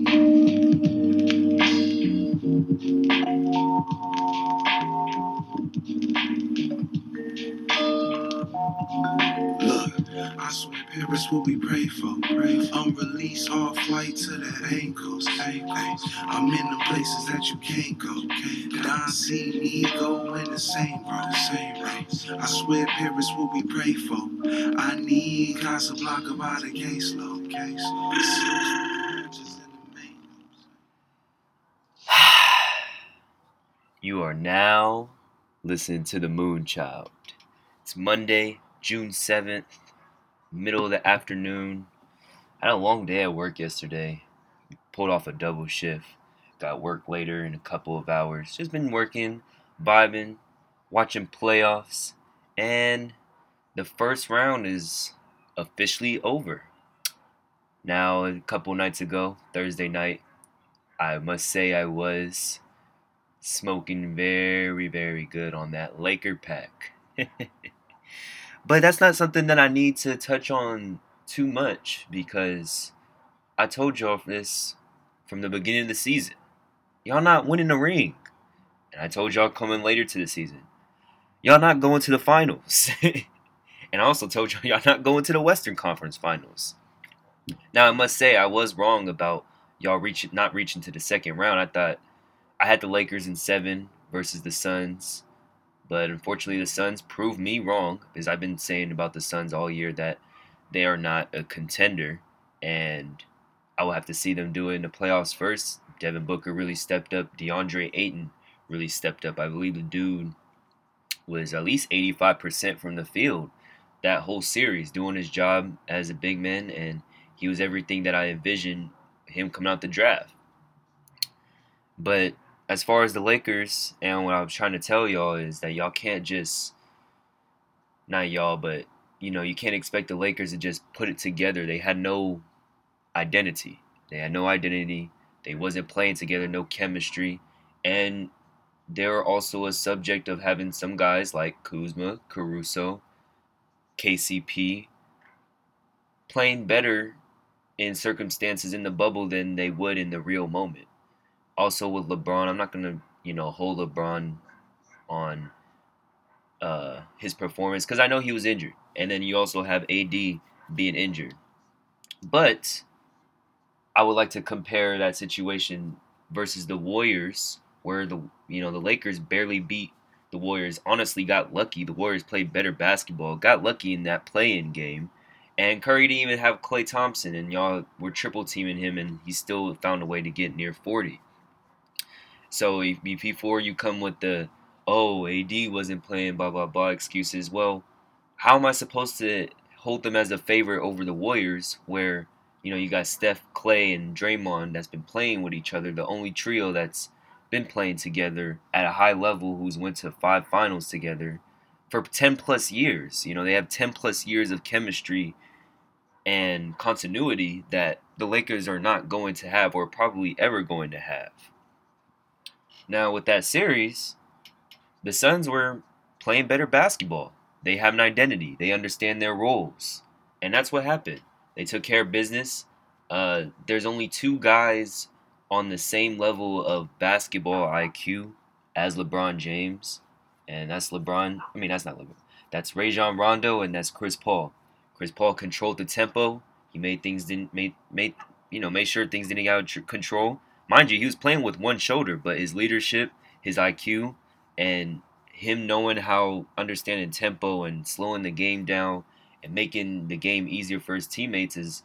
Look, I swear Paris what we pray for. Pray for. Unreleased off flight to the ankles. ankles. I'm in the places that you can't go. Don see me go in the same road. Same road. I swear Paris what we pray for. I need Casablanca by the caseload. Caseload. You are now listening to the Moonchild. It's Monday, June 7th, middle of the afternoon. I had a long day at work yesterday. Pulled off a double shift. Got work later in a couple of hours. Just been working, vibing, watching playoffs, and the first round is officially over. Now, a couple nights ago, Thursday night, I must say I was smoking very, very good on that Laker pack. but that's not something that I need to touch on too much because I told y'all this from the beginning of the season. Y'all not winning the ring. And I told y'all coming later to the season. Y'all not going to the finals. and I also told y'all y'all not going to the Western Conference finals. Now I must say I was wrong about y'all reaching not reaching to the second round. I thought I had the Lakers in seven versus the Suns, but unfortunately the Suns proved me wrong because I've been saying about the Suns all year that they are not a contender, and I will have to see them do it in the playoffs first. Devin Booker really stepped up. DeAndre Ayton really stepped up. I believe the dude was at least 85% from the field that whole series, doing his job as a big man, and he was everything that I envisioned him coming out the draft. But as far as the Lakers, and what I was trying to tell y'all is that y'all can't just, not y'all, but you know, you can't expect the Lakers to just put it together. They had no identity. They had no identity. They wasn't playing together, no chemistry, and they're also a subject of having some guys like Kuzma, Caruso, KCP playing better in circumstances in the bubble than they would in the real moment. Also with LeBron, I'm not gonna you know hold LeBron on uh, his performance because I know he was injured, and then you also have AD being injured. But I would like to compare that situation versus the Warriors, where the you know the Lakers barely beat the Warriors. Honestly, got lucky. The Warriors played better basketball. Got lucky in that play-in game. And Curry didn't even have Klay Thompson, and y'all were triple teaming him, and he still found a way to get near 40. So if, before you come with the oh AD wasn't playing blah blah blah excuses, well, how am I supposed to hold them as a favorite over the Warriors, where you know you got Steph, Klay, and Draymond that's been playing with each other, the only trio that's been playing together at a high level, who's went to five finals together for 10 plus years. You know, they have 10 plus years of chemistry and continuity that the Lakers are not going to have or probably ever going to have. Now, with that series, the Suns were playing better basketball. They have an identity, they understand their roles. And that's what happened. They took care of business. Uh, there's only two guys on the same level of basketball IQ as LeBron James, and that's LeBron. I mean, that's not LeBron. That's Rajon Rondo, and that's Chris Paul. Chris Paul controlled the tempo. He made things didn't made made you know made sure things didn't get out of control. Mind you, he was playing with one shoulder, but his leadership, his IQ, and him knowing how understanding tempo and slowing the game down and making the game easier for his teammates is,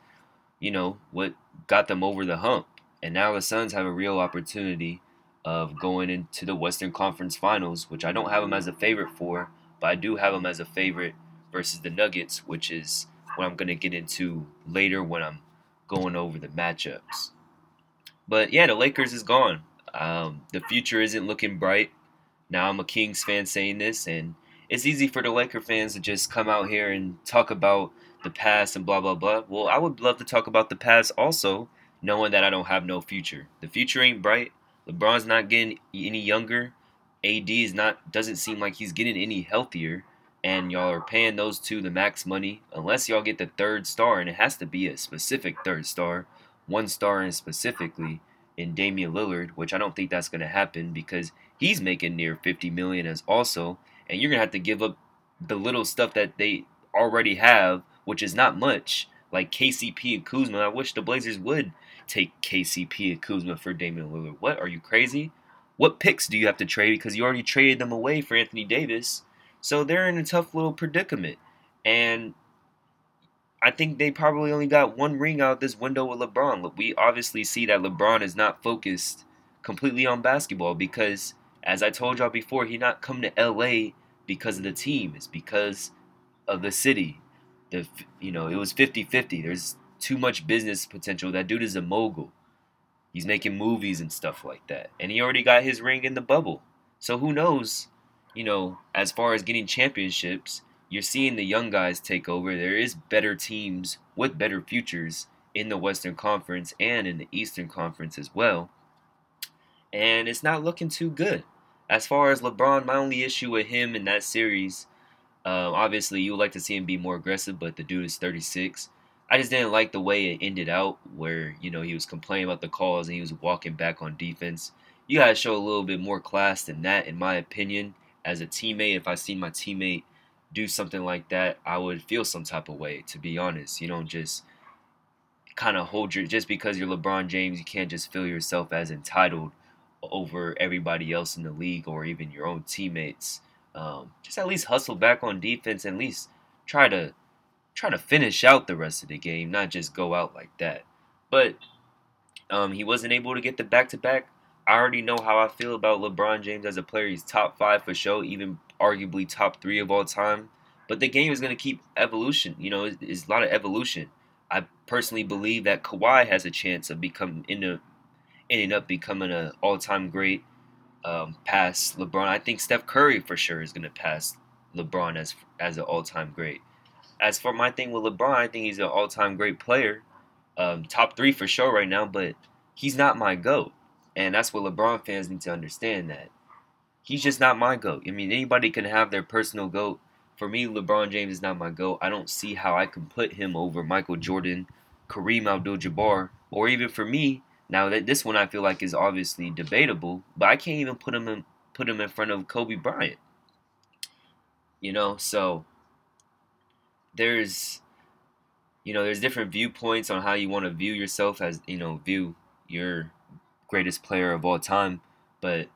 you know, what got them over the hump. And now the Suns have a real opportunity of going into the Western Conference Finals, which I don't have them as a favorite for, but I do have them as a favorite versus the Nuggets, which is what I'm going to get into later when I'm going over the matchups. But yeah, the Lakers is gone. Um, the future isn't looking bright. Now I'm a Kings fan saying this, and it's easy for the Laker fans to just come out here and talk about the past and blah blah blah. Well, I would love to talk about the past also, knowing that I don't have no future. The future ain't bright. LeBron's not getting any younger. AD is not doesn't seem like he's getting any healthier. And y'all are paying those two the max money unless y'all get the third star, and it has to be a specific third star. One star in specifically in Damian Lillard, which I don't think that's going to happen because he's making near 50 million as also, and you're going to have to give up the little stuff that they already have, which is not much, like KCP and Kuzma. I wish the Blazers would take KCP and Kuzma for Damian Lillard. What are you crazy? What picks do you have to trade because you already traded them away for Anthony Davis? So they're in a tough little predicament. And I think they probably only got one ring out this window with LeBron. We obviously see that LeBron is not focused completely on basketball because, as I told y'all before, he not come to LA because of the team. It's because of the city. The you know it was 50-50. There's too much business potential. That dude is a mogul. He's making movies and stuff like that, and he already got his ring in the bubble. So who knows? You know, as far as getting championships, you're seeing the young guys take over. There is better teams with better futures in the Western Conference and in the Eastern Conference as well. And it's not looking too good. As far as LeBron, my only issue with him in that series, um, obviously you would like to see him be more aggressive, but the dude is 36. I just didn't like the way it ended out, where you know he was complaining about the calls and he was walking back on defense. You gotta show a little bit more class than that, in my opinion. As a teammate, if I see my teammate do something like that, I would feel some type of way. To be honest, you don't just kind of hold your just because you're LeBron James, you can't just feel yourself as entitled over everybody else in the league or even your own teammates. Um, just at least hustle back on defense. At least try to try to finish out the rest of the game, not just go out like that. But um, he wasn't able to get the back to back. I already know how I feel about LeBron James as a player. He's top five for sure, even arguably top three of all time. But the game is going to keep evolution. You know, it's, a lot of evolution. I personally believe that Kawhi has a chance of becoming ending up becoming an all-time great um, past LeBron. I think Steph Curry for sure is going to pass LeBron as as an all-time great. As for my thing with LeBron, I think he's an all-time great player, um, top three for sure right now. But he's not my goat, and that's what LeBron fans need to understand that he's just not my goat. I mean, anybody can have their personal goat. For me, LeBron James is not my goat. I don't see how I can put him over Michael Jordan, Kareem Abdul-Jabbar, or even for me, now that this one I feel like is obviously debatable, but I can't even put him in put him in front of Kobe Bryant. You know, so there's you know, there's different viewpoints on how you want to view yourself as, you know, view your greatest player of all time, but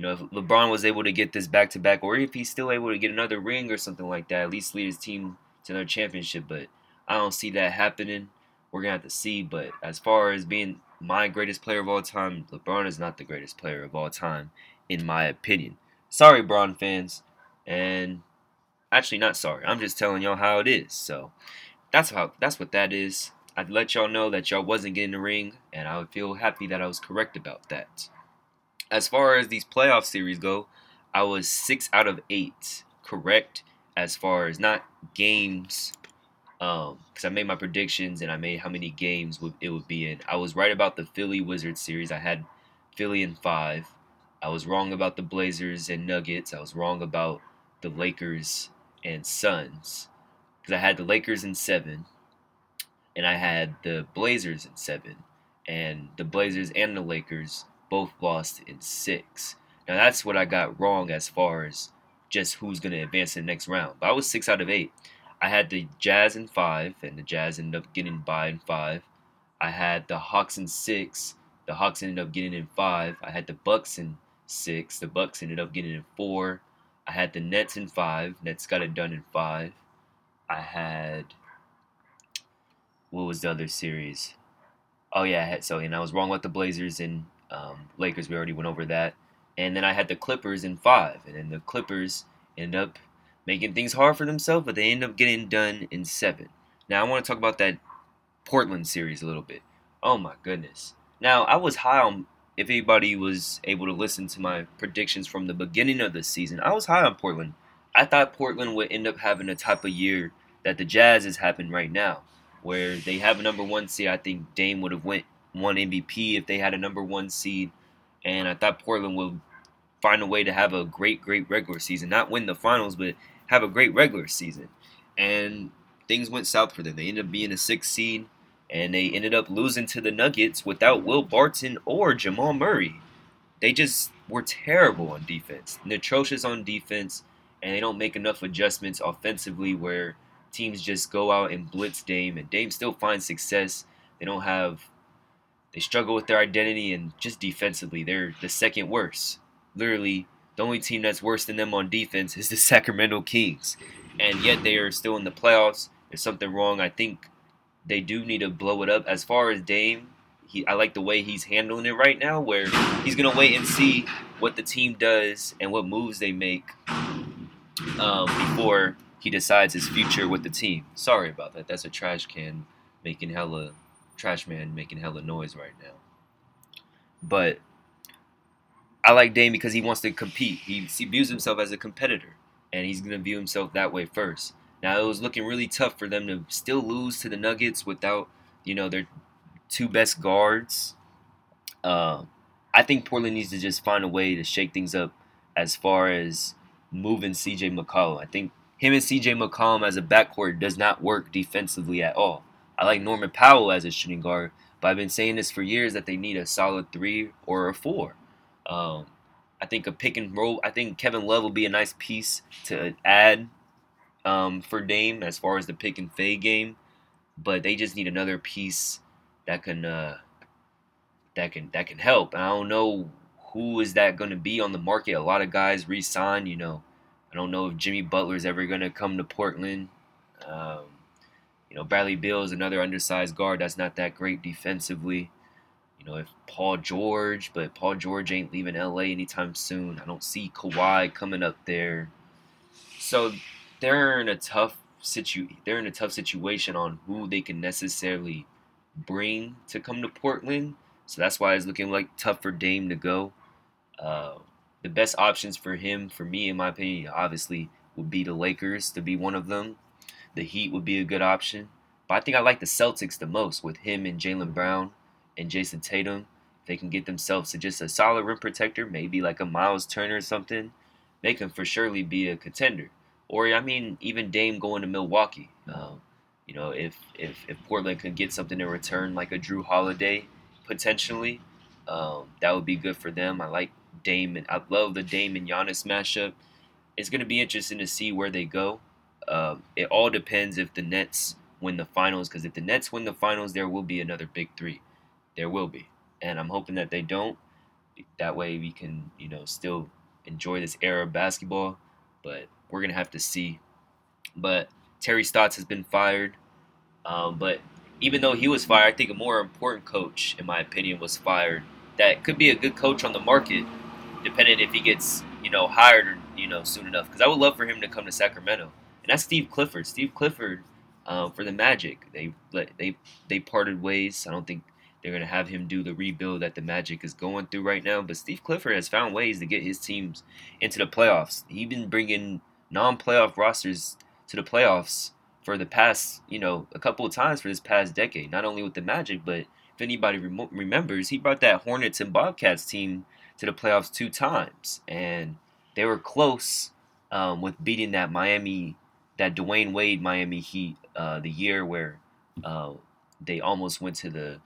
you know, if LeBron was able to get this back to back, or if he's still able to get another ring or something like that, at least lead his team to another championship. But I don't see that happening. We're gonna have to see. But as far as being my greatest player of all time, LeBron is not the greatest player of all time, in my opinion. Sorry, Bron fans, and actually not sorry. I'm just telling y'all how it is. So that's how that's what that is. I'd let y'all know that y'all wasn't getting the ring, and I would feel happy that I was correct about that as far as these playoff series go, I was six out of eight correct as far as not games, because um, I made my predictions and I made how many games it would be in. I was right about the Philly Wizards series. I had Philly in five. I was wrong about the Blazers and Nuggets. I was wrong about the Lakers and Suns because I had the Lakers in seven, and I had the Blazers in seven, and the Blazers and the Lakers both lost in six. Now that's what I got wrong as far as just who's going to advance in the next round. But I was six out of eight. I had the Jazz in five, and the Jazz ended up getting by in five. I had the Hawks in six. The Hawks ended up getting in five. I had the Bucks in six. The Bucks ended up getting in four. I had the Nets in five. Nets got it done in five. I had what was the other series? Oh yeah, I had so and I was wrong with the Blazers in um, Lakers, we already went over that. And then I had the Clippers in five. And then the Clippers end up making things hard for themselves, but they end up getting done in seven. Now, I want to talk about that Portland series a little bit. Oh my goodness. Now, I was high on, if anybody was able to listen to my predictions from the beginning of the season, I was high on Portland. I thought Portland would end up having a type of year that the Jazz is having right now, where they have a number one seed. I think Dame would have went won MVP if they had a number one seed. And I thought Portland would find a way to have a great, great regular season. Not win the finals, but have a great regular season. And things went south for them. They ended up being a six seed. and they ended up losing to the Nuggets without Will Barton or Jamal Murray. They just were terrible on defense, and atrocious on defense, and they don't make enough adjustments offensively where teams just go out and blitz Dame, and Dame still finds success. They don't have, they struggle with their identity, and just defensively, they're the second worst. Literally, the only team that's worse than them on defense is the Sacramento Kings, and yet they are still in the playoffs. There's something wrong. I think they do need to blow it up. As far as Dame, he I like the way he's handling it right now, where he's gonna wait and see what the team does and what moves they make um, before he decides his future with the team. Sorry about that. That's a trash can making hella trash man making hella noise right now. But I like Dame because he wants to compete. He, views himself as a competitor, and he's gonna view himself that way first. Now it was looking really tough for them to still lose to the Nuggets without, you know, their two best guards. Uh, I think Portland needs to just find a way to shake things up as far as moving CJ McCollum. I think him and CJ McCollum as a backcourt does not work defensively at all. I like Norman Powell as a shooting guard, but I've been saying this for years that they need a solid three or a four. Um, I think a pick and roll. I think Kevin Love will be a nice piece to add um, for Dame as far as the pick and fade game, but they just need another piece that can uh, that can that can help. And I don't know who is that going to be on the market. A lot of guys re-sign. You know, I don't know if Jimmy Butler is ever going to come to Portland. Um, you know, Bradley Beal is another undersized guard that's not that great defensively. You know, if Paul George, but Paul George ain't leaving LA anytime soon. I don't see Kawhi coming up there. So they're in a tough situ they're in a tough situation on who they can necessarily bring to come to Portland. So that's why it's looking like tough for Dame to go. Uh, the best options for him, for me, in my opinion, obviously would be the Lakers to be one of them. The Heat would be a good option. But I think I like the Celtics the most with him and Jaylen Brown and Jayson Tatum. If they can get themselves to just a solid rim protector, maybe like a Myles Turner or something, they can for surely be a contender. Or I mean, even Dame going to Milwaukee. Um, you know, if, if if Portland could get something in return, like a Jrue Holiday, potentially, um, that would be good for them. I like Dame and I love the Dame and Giannis matchup. It's going to be interesting to see where they go. Um, it all depends if the Nets win the finals, because if the Nets win the finals, there will be another big three. There will be, and I'm hoping that they don't. That way, we can, you know, still enjoy this era of basketball. But we're gonna have to see. But Terry Stotts has been fired. Um, but even though he was fired, I think a more important coach, in my opinion, was fired. That could be a good coach on the market, depending if he gets you know hired or you know soon enough. Because I would love for him to come to Sacramento, and that's Steve Clifford. Steve Clifford uh, for the Magic, they they they parted ways. I don't think they're gonna have him do the rebuild that the Magic is going through right now. But Steve Clifford has found ways to get his teams into the playoffs. He's been bringing non-playoff rosters to the playoffs for the past, you know, a couple of times for this past decade. Not only with the Magic, but if anybody rem- remembers, he brought that Hornets and Bobcats team to the playoffs two times, and they were close um, with beating that Miami, that Dwyane Wade Miami Heat, uh, the year where uh, they almost went to the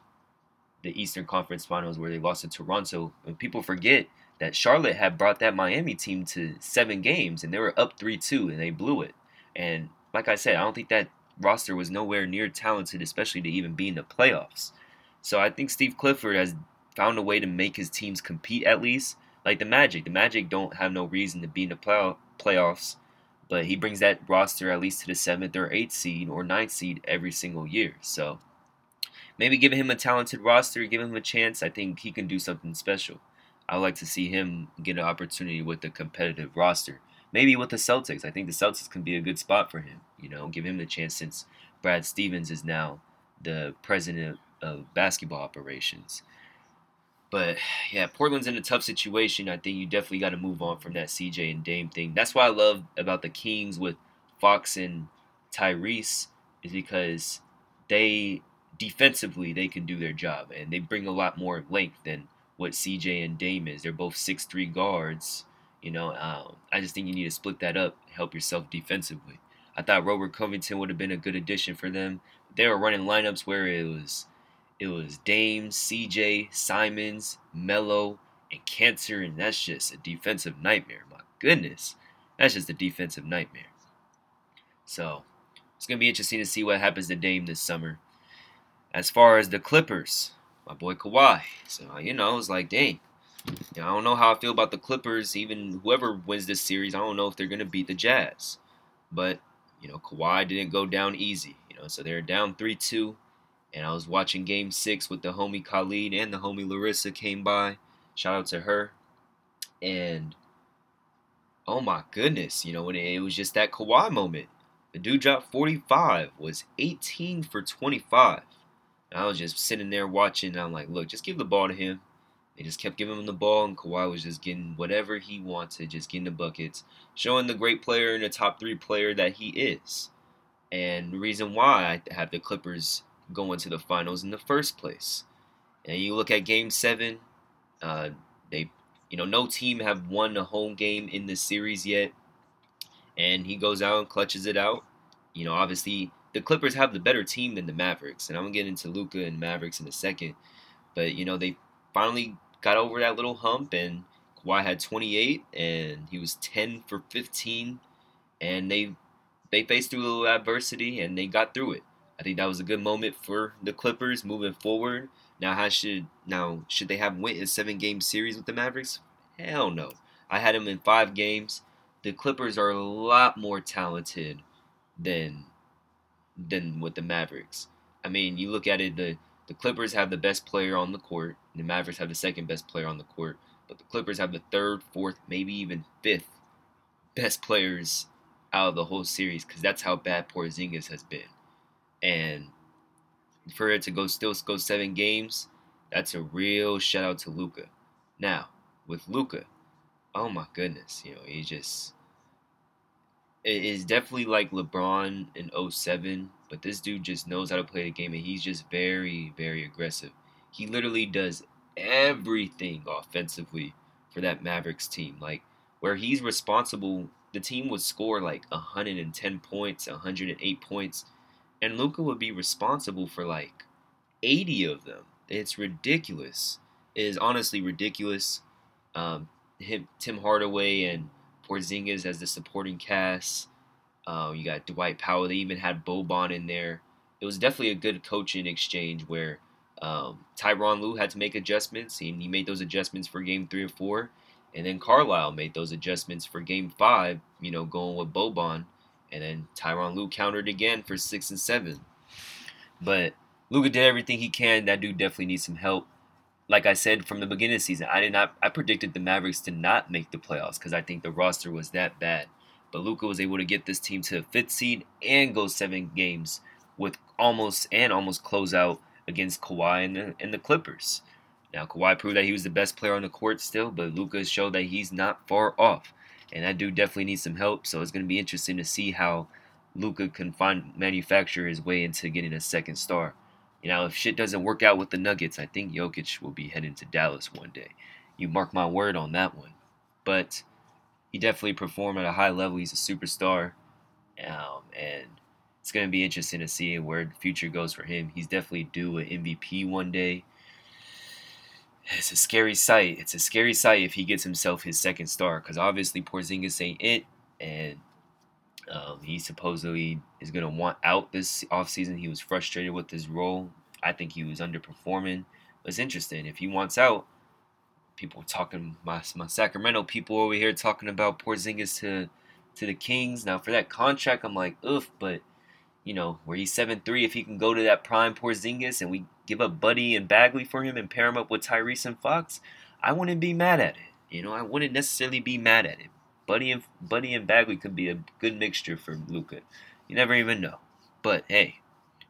the Eastern Conference Finals where they lost to Toronto. And people forget that Charlotte had brought that Miami team to seven games and they were up 3 2 and they blew it. And like I said, I don't think that roster was nowhere near talented, especially to even be in the playoffs. So I think Steve Clifford has found a way to make his teams compete at least. Like the Magic. The Magic don't have no reason to be in the play- playoffs, but he brings that roster at least to the seventh or eighth seed or ninth seed every single year. So maybe giving him a talented roster, give him a chance, I think he can do something special. I would like to see him get an opportunity with a competitive roster. Maybe with the Celtics. I think the Celtics can be a good spot for him. You know, give him the chance since Brad Stevens is now the president of basketball operations. But yeah, Portland's in a tough situation. I think you definitely got to move on from that CJ and Dame thing. That's why I love about the Kings with Fox and Tyrese is because they defensively they can do their job and they bring a lot more length than what CJ and Dame is. They're both six three guards. You know, um, I just think you need to split that up, help yourself defensively. I thought Robert Covington would have been a good addition for them. they were running lineups where it was it was Dame, CJ, Simons, Melo, and Kanter, and that's just a defensive nightmare. My goodness, that's just a defensive nightmare. So it's gonna be interesting to see what happens to Dame this summer. As far as the Clippers, my boy Kawhi. So you know, it's like, dang. You know, I don't know how I feel about the Clippers. Even whoever wins this series, I don't know if they're gonna beat the Jazz. But you know, Kawhi didn't go down easy. You know, so they're down three two. And I was watching Game Six with the homie Khalid and the homie Larissa came by. Shout out to her. And oh my goodness, you know, it, it was just that Kawhi moment. The dude dropped 45, was 18 for 25. And I was just sitting there watching. And I'm like, look, just give the ball to him. They just kept giving him the ball, and Kawhi was just getting whatever he wanted, just getting the buckets, showing the great player and the top three player that he is. And the reason why I have the Clippers going to the finals in the first place. And you look at Game Seven, uh, they, you know, no team have won a home game in this series yet, and he goes out and clutches it out. You know, obviously the Clippers have the better team than the Mavericks, and I'm gonna get into Luka and Mavericks in a second. But you know, they finally got over that little hump, and Kawhi had 28, and he was 10 for 15, and they they faced through a little adversity, and they got through it. I think that was a good moment for the Clippers moving forward. Now, how should now should they have went a seven game series with the Mavericks? Hell no. I had them in five games. The Clippers are a lot more talented than than with the Mavericks. I mean, you look at it, the the Clippers have the best player on the court, the Mavericks have the second best player on the court, but the Clippers have the third, fourth, maybe even fifth best players out of the whole series because that's how bad Porzingis has been and for it to go still go seven games, that's a real shout out to Luka. Now with Luka, oh my goodness, you know he just it is definitely like LeBron in 07, but this dude just knows how to play the game and he's just very very aggressive. He literally does everything offensively for that Mavericks team. Like where he's responsible, the team would score like 110 points, 108 points and Luka would be responsible for like 80 of them. It's ridiculous. It is honestly ridiculous. Um, him, Tim Hardaway and Porzingis as the supporting cast. Uh, you got Dwight Powell. They even had Boban in there. It was definitely a good coaching exchange where um, Tyronn Lue had to make adjustments, he made those adjustments for Game Three and Four, and then Carlisle made those adjustments for Game Five. You know, going with Boban, and then Tyronn Lue countered again for six and seven. But Luka did everything he can. That dude definitely needs some help. Like I said from the beginning of the season, I did not. I predicted the Mavericks to not make the playoffs because I think the roster was that bad. But Luka was able to get this team to a fifth seed and go seven games with almost and almost close out against Kawhi and the, and the Clippers. Now Kawhi proved that he was the best player on the court still, but Luka showed that he's not far off and that dude definitely needs some help. So it's going to be interesting to see how Luka can find manufacture his way into getting a second star. You know, if shit doesn't work out with the Nuggets, I think Jokic will be heading to Dallas one day. You mark my word on that one. But he definitely performed at a high level. He's a superstar, um, and it's going to be interesting to see where the future goes for him. He's definitely due an MVP one day it's a scary sight. It's a scary sight if he gets himself his second star, because obviously Porzingis ain't it, and um, he supposedly is gonna want out this offseason. He was frustrated with his role. I think he was underperforming. It's interesting if he wants out. People talking my my Sacramento people over here talking about Porzingis to to the Kings. Now for that contract, I'm like, oof, but you know, where he's seven three, if he can go to that prime Porzingis and we give up Buddy and Bagley for him and pair him up with Tyrese and Fox, I wouldn't be mad at it. You know, I wouldn't necessarily be mad at it. Buddy and Buddy and Bagley could be a good mixture for Luka. You never even know. But hey,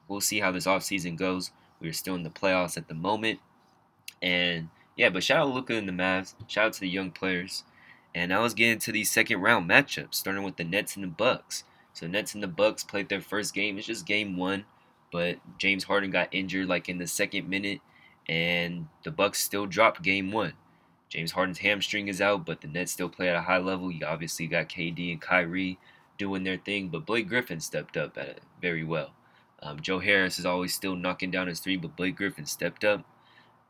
we'll see how this offseason goes. We're still in the playoffs at the moment. And yeah, but shout out Luka and the Mavs. Shout out to the young players. And now let's get into these second round matchups, starting with the Nets and the Bucks. So Nets and the Bucks played their first game. It's just game one, but James Harden got injured like in the second minute, and the Bucks still dropped game one. James Harden's hamstring is out, but the Nets still play at a high level. You obviously got KD and Kyrie doing their thing, but Blake Griffin stepped up at it very well. Um, Joe Harris is always still knocking down his three, but Blake Griffin stepped up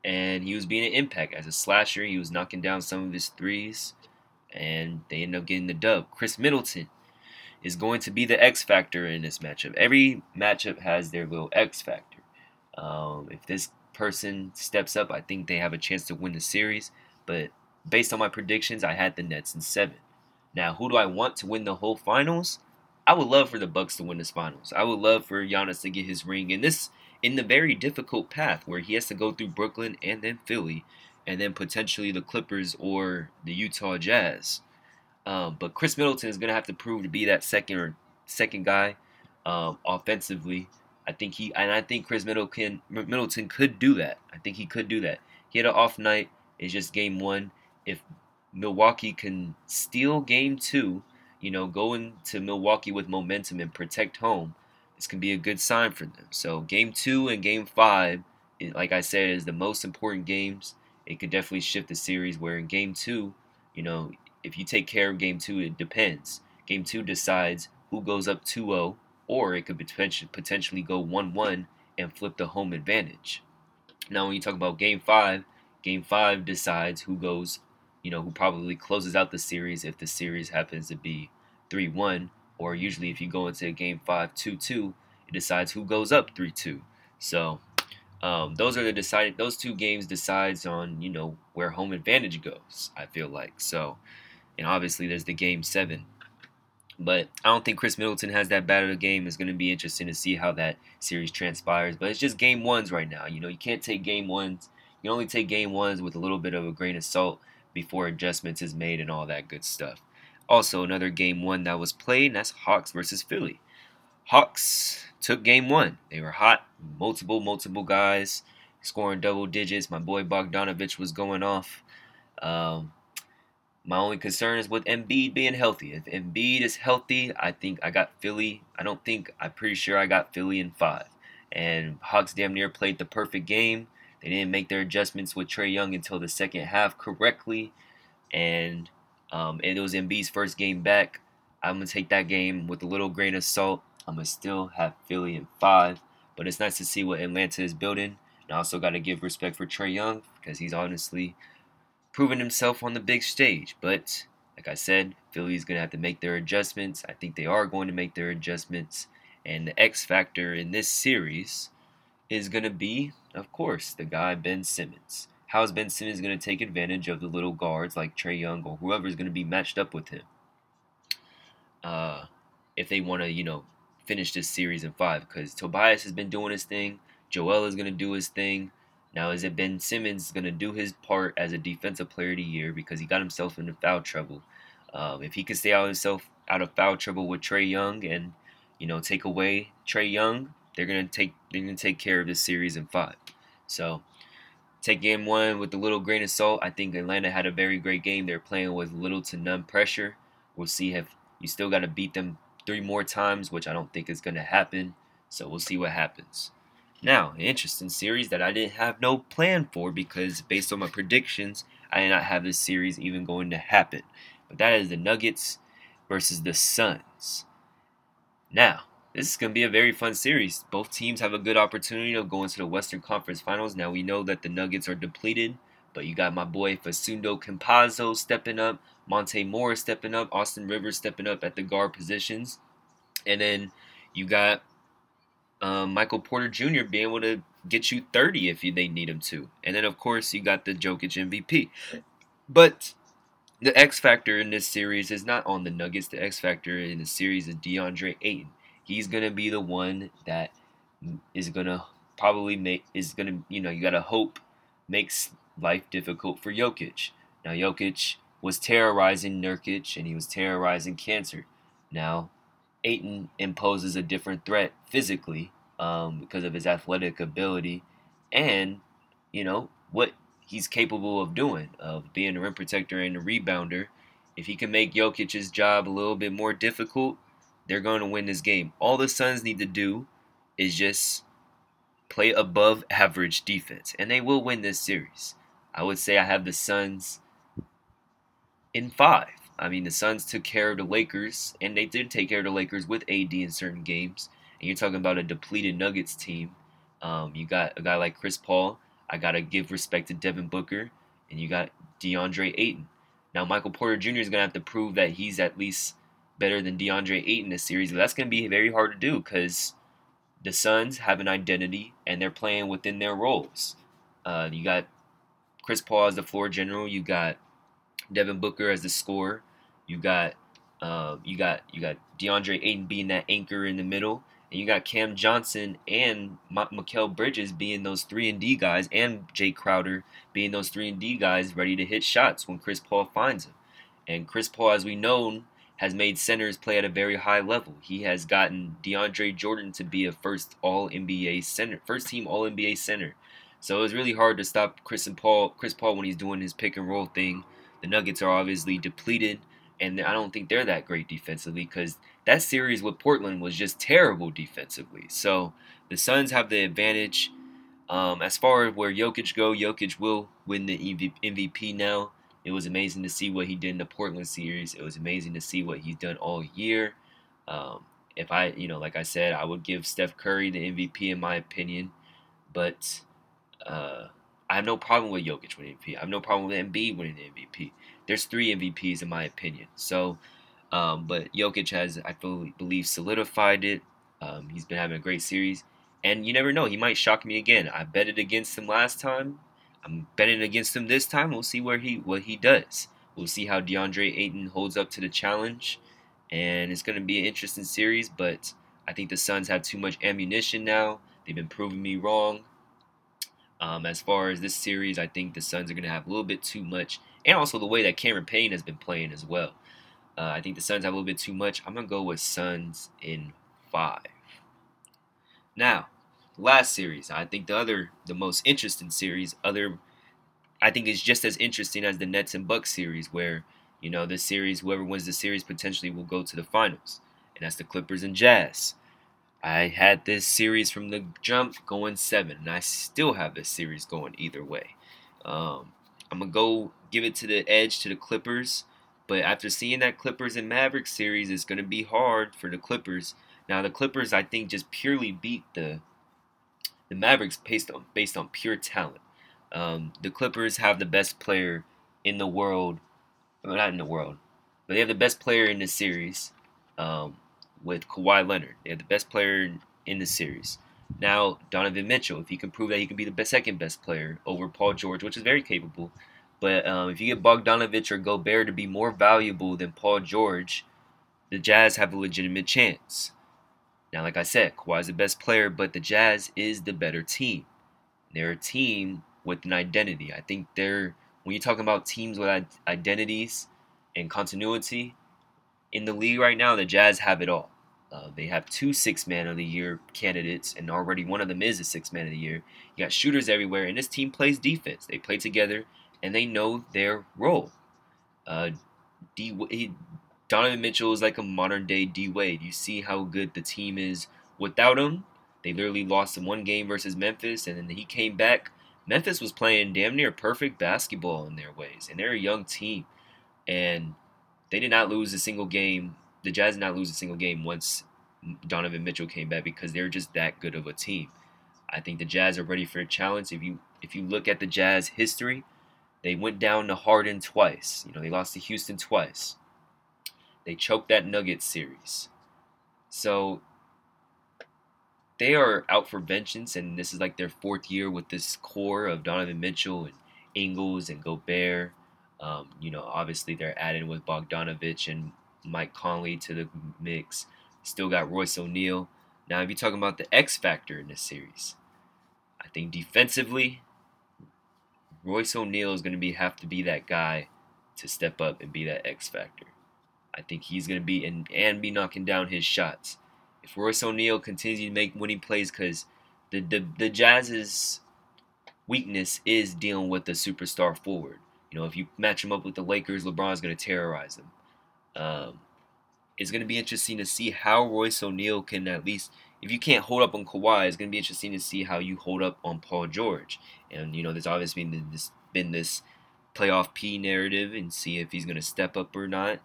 and he was being an impact as a slasher. He was knocking down some of his threes, and they ended up getting the dub. Khris Middleton is going to be the X factor in this matchup. Every matchup has their little X factor. Um, if this person steps up, I think they have a chance to win the series. But based on my predictions, I had the Nets in seven. Now, who do I want to win the whole finals? I would love for the Bucks to win this finals. I would love for Giannis to get his ring. in this in the very difficult path where he has to go through Brooklyn and then Philly, and then potentially the Clippers or the Utah Jazz. Um, but Khris Middleton is going to have to prove to be that second or second guy um, offensively. I think he and I think Khris Middleton Middleton could do that. I think he could do that. He had an off night. It's just game one. If Milwaukee can steal game two, you know, go into Milwaukee with momentum and protect home, this can be a good sign for them. So game two and game five, like I said, is the most important games. It could definitely shift the series. Where in game two, you know, if you take care of game two, it depends. Game two decides who goes up 2-0, or it could potentially go 1-1 and flip the home advantage. Now, when you talk about game five, game five decides who goes, you know, who probably closes out the series if the series happens to be 3 1 or usually if you go into game 5 2 2, it decides who goes up 3 2. So um, those are the decided those two games decides on you know where home advantage goes i feel like so and obviously there's the game seven but i don't think Khris middleton has that bad of a game it's going to be interesting to see how that series transpires but it's just game ones right now you know you can't take game ones you only take game ones with a little bit of a grain of salt before adjustments is made and all that good stuff also, another game one that was played, and that's Hawks versus Philly. Hawks took game one. They were hot, multiple, multiple guys scoring double digits. My boy Bogdanovich was going off. Um, my only concern is with Embiid being healthy. If Embiid is healthy, I think I got Philly. I don't think, I'm pretty sure I got Philly in five. And Hawks damn near played the perfect game. They didn't make their adjustments with Trae Young until the second half correctly. And um, and it was Embiid's first game back. I'm gonna take that game with a little grain of salt. I'm gonna still have Philly in five, but it's nice to see what Atlanta is building. And I also got to give respect for Trae Young because he's honestly proven himself on the big stage. But like I said, Philly's gonna have to make their adjustments. I think they are going to make their adjustments. And the X factor in this series is gonna be, of course, the guy Ben Simmons how is Ben Simmons going to take advantage of the little guards like Trae Young or whoever is going to be matched up with him? Uh, if they want to, you know, finish this series in five, because Tobias has been doing his thing, Joel is going to do his thing. Now, is it Ben Simmons going to do his part as a defensive player of the year because he got himself into foul trouble? Um, if he can stay out himself out of foul trouble with Trae Young and you know take away Trae Young, they're gonna take they're gonna take care of this series in five. So take game one with a little grain of salt. I think Atlanta had a very great game. They're playing with little to none pressure. We'll see if you still got to beat them three more times, which I don't think is going to happen. So we'll see what happens. Now, an interesting series that I didn't have no plan for because based on my predictions, I did not have this series even going to happen. But that is the Nuggets versus the Suns. Now, this is going to be a very fun series. Both teams have a good opportunity of going to the Western Conference Finals. Now we know that the Nuggets are depleted, but you got my boy Facundo Campazzo stepping up, Monte Morris stepping up, Austin Rivers stepping up at the guard positions, and then you got um, Michael Porter Jr. being able to get you 30 if you, they need him to, and then of course you got the Jokic MVP. But the X factor in this series is not on the Nuggets. The X factor in the series is DeAndre Ayton he's gonna be the one that is gonna probably make is gonna you know you gotta hope makes life difficult for Jokic. Now Jokic was terrorizing Nurkic and he was terrorizing Kanter. Now Ayton imposes a different threat physically um, because of his athletic ability and you know what he's capable of doing of being a rim protector and a rebounder. If he can make Jokic's job a little bit more difficult, they're going to win this game. All the Suns need to do is just play above average defense, and they will win this series. I would say I have the Suns in five. I mean, the Suns took care of the Lakers, and they did take care of the Lakers with AD in certain games. and you're talking about a depleted Nuggets team. Um, you got a guy like Chris Paul. I gotta give respect to Devin Booker, and you got DeAndre Ayton. Now Michael Porter Jr. is gonna have to prove that he's at least better than DeAndre Ayton this series. That's gonna be very hard to do because the Suns have an identity and they're playing within their roles. Uh, you got Chris Paul as the floor general. You got Devin Booker as the scorer. You got uh, you got you got DeAndre Ayton being that anchor in the middle, and you got Cam Johnson and M- Mikal Bridges being those three and D guys, and Jae Crowder being those three and D guys ready to hit shots when Chris Paul finds them. And Chris Paul, as we know, has made centers play at a very high level. He has gotten DeAndre Jordan to be a first All NBA center, first team All NBA center. So it was really hard to stop Chris and Paul, Chris Paul when he's doing his pick and roll thing. The Nuggets are obviously depleted, and I don't think they're that great defensively because that series with Portland was just terrible defensively. So the Suns have the advantage. Um, as far as where Jokic go, Jokic will win the MVP now. It was amazing to see what he did in the Portland series. It was amazing to see what he's done all year. Um, if I, you know, like I said, I would give Steph Curry the MVP in my opinion, but uh, I have no problem with Jokic winning MVP. I have no problem with Embiid winning the MVP. There's three MVPs in my opinion. So, um, but Jokic has, I believe, solidified it. Um, he's been having a great series, and you never know, he might shock me again. I betted against him last time. I'm betting against him this time. We'll see where he what he does. We'll see how DeAndre Ayton holds up to the challenge, and it's going to be an interesting series. But I think the Suns have too much ammunition now. They've been proving me wrong. Um, as far as this series, I think the Suns are going to have a little bit too much, and also the way that Cameron Payne has been playing as well. Uh, I think the Suns have a little bit too much. I'm going to go with Suns in five. Now, last series, I think the other, the most interesting series, other, I think is just as interesting as the Nets and Bucks series, where you know this series, whoever wins the series potentially will go to the finals, and that's the Clippers and Jazz. I had this series from the jump going seven, and I still have this series going either way. Um, I'm gonna go give it to the edge to the Clippers, but after seeing that Clippers and Mavericks series, it's gonna be hard for the Clippers. Now the Clippers, I think, just purely beat the the Mavericks based on based on pure talent. Um, the Clippers have the best player in the world, well, not in the world, but they have the best player in the series. Um, with Kawhi Leonard. They have the best player in the series. Now, Donovan Mitchell, if he can prove that he can be the best, second best player over Paul George, which is very capable. But um, if you get Bogdanovich or Gobert to be more valuable than Paul George, the Jazz have a legitimate chance. Now, like I said, Kawhi is the best player, but the Jazz is the better team. They're a team with an identity. I think they're, when you're talking about teams with identities and continuity, in the league right now, the Jazz have it all. Uh, they have two six man of the year candidates, and already one of them is a six man of the year. You got shooters everywhere, and this team plays defense. They play together, and they know their role. Uh, D, he, Donovan Mitchell is like a modern day D Wade. You see how good the team is without him. They literally lost in one game versus Memphis, and then he came back. Memphis was playing damn near perfect basketball in their ways, and they're a young team, and they did not lose a single game the Jazz did not lose a single game once Donovan Mitchell came back because they're just that good of a team. I think the Jazz are ready for a challenge. If you if you look at the Jazz history, they went down to Harden twice. You know, they lost to Houston twice. They choked that Nuggets series. So they are out for vengeance, and this is like their fourth year with this core of Donovan Mitchell and Ingles and Gobert. Um, you know, obviously they're adding with Bogdanovich and Mike Conley to the mix. Still got Royce O'Neale. Now, if you're talking about the X factor in this series, I think defensively, Royce O'Neale is going to be have to be that guy to step up and be that X factor. I think he's going to be and and be knocking down his shots. If Royce O'Neale continues to make winning plays, because the, the the Jazz's weakness is dealing with the superstar forward. You know, if you match him up with the Lakers, LeBron's going to terrorize them. Um, it's going to be interesting to see how Royce O'Neale can at least, if you can't hold up on Kawhi, it's going to be interesting to see how you hold up on Paul George. And, you know, there's obviously been this, been this playoff P narrative and see if he's going to step up or not.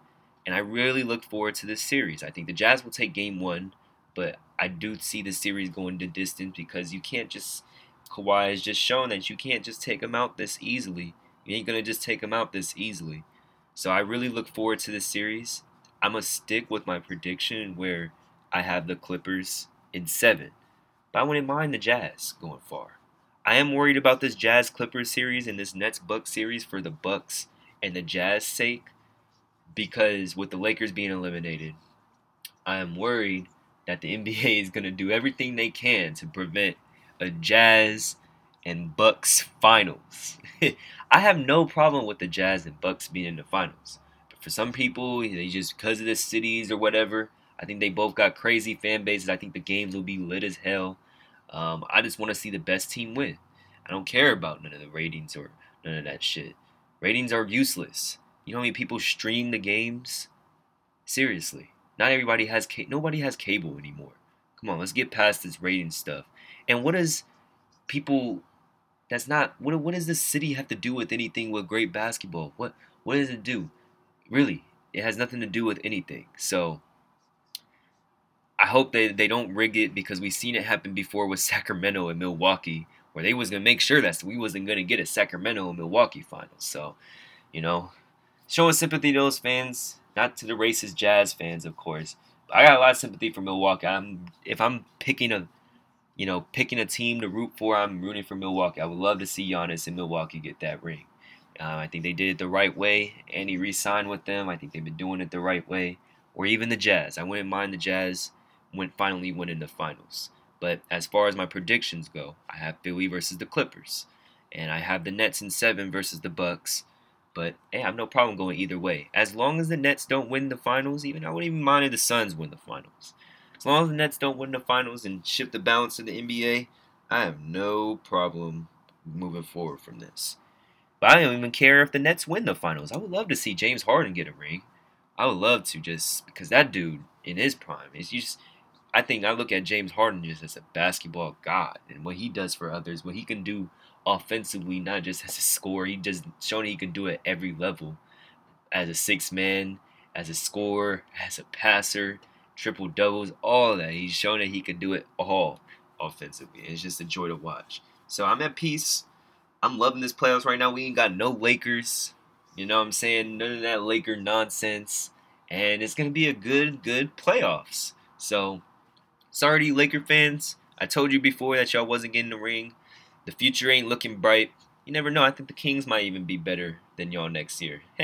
And I really look forward to this series. I think the Jazz will take game one. but I do see the series going to distance because you can't just. Kawhi has just shown that you can't just take him out this easily. You ain't gonna just take him out this easily. So I really look forward to this series. I'm gonna stick with my prediction where I have the Clippers in seven, but I wouldn't mind the Jazz going far. I am worried about this Jazz Clippers series and this Nets Bucks series for the Bucks and the Jazz sake because with the Lakers being eliminated, I am worried that the NBA is going to do everything they can to prevent a Jazz and Bucks finals. I have no problem with the Jazz and Bucks being in the finals. But for some people, they just because of the cities or whatever, I think they both got crazy fan bases. I think the games will be lit as hell. Um, I just want to see the best team win. I don't care about none of the ratings or none of that shit. Ratings are useless. You know how many people stream the games? Seriously, not everybody has ca- nobody has cable anymore. Come on, let's get past this rating stuff. And what does people? That's not what. What does the city have to do with anything with great basketball? What What does it do? Really, it has nothing to do with anything. So I hope they, they don't rig it because we've seen it happen before with Sacramento and Milwaukee, where they was gonna make sure that we wasn't gonna get a Sacramento and Milwaukee finals. So, you know, showing sympathy to those fans, not to the racist Jazz fans, of course. I got a lot of sympathy for Milwaukee. I'm if I'm picking a, you know, picking a team to root for, I'm rooting for Milwaukee. I would love to see Giannis and Milwaukee get that ring. Uh, I think they did it the right way, and he re-signed with them. I think they've been doing it the right way. Or even the Jazz. I wouldn't mind the Jazz when finally winning the finals. But as far as my predictions go, I have Philly versus the Clippers, and I have the Nets in seven versus the Bucks. But hey, I have no problem going either way. As long as the Nets don't win the finals, even I wouldn't even mind if the Suns win the finals. As long as the Nets don't win the finals and shift the balance to the NBA, I have no problem moving forward from this. But I don't even care if the Nets win the finals. I would love to see James Harden get a ring. I would love to just because that dude in his prime is just I think I look at James Harden just as a basketball god and what he does for others, what he can do offensively, not just as a scorer. He just shown he can do it every level. As a six man, as a scorer, as a passer, triple doubles, all that. He's shown that he can do it all offensively. It's just a joy to watch. So I'm at peace. I'm loving this playoffs right now. We ain't got no Lakers. You know what I'm saying? None of that Laker nonsense. And it's gonna be a good, good playoffs. So Sorry to Laker fans. I told you before that y'all wasn't getting the ring. The future ain't looking bright. You never know. I think the Kings might even be better than y'all next year.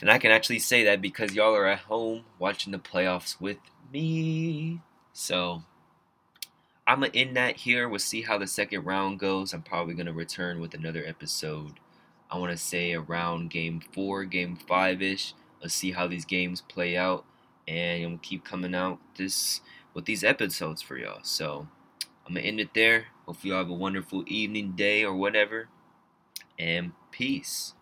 and I can actually say that because y'all are at home watching the playoffs with me. So I'm going to end that here. We'll see how the second round goes. I'm probably going to return with another episode. I want to say around game four, game five ish. Let's see how these games play out. And I'm going to keep coming out this with these episodes for y'all. So I'm gonna end it there. Hope y'all have a wonderful evening, day, or whatever. And peace.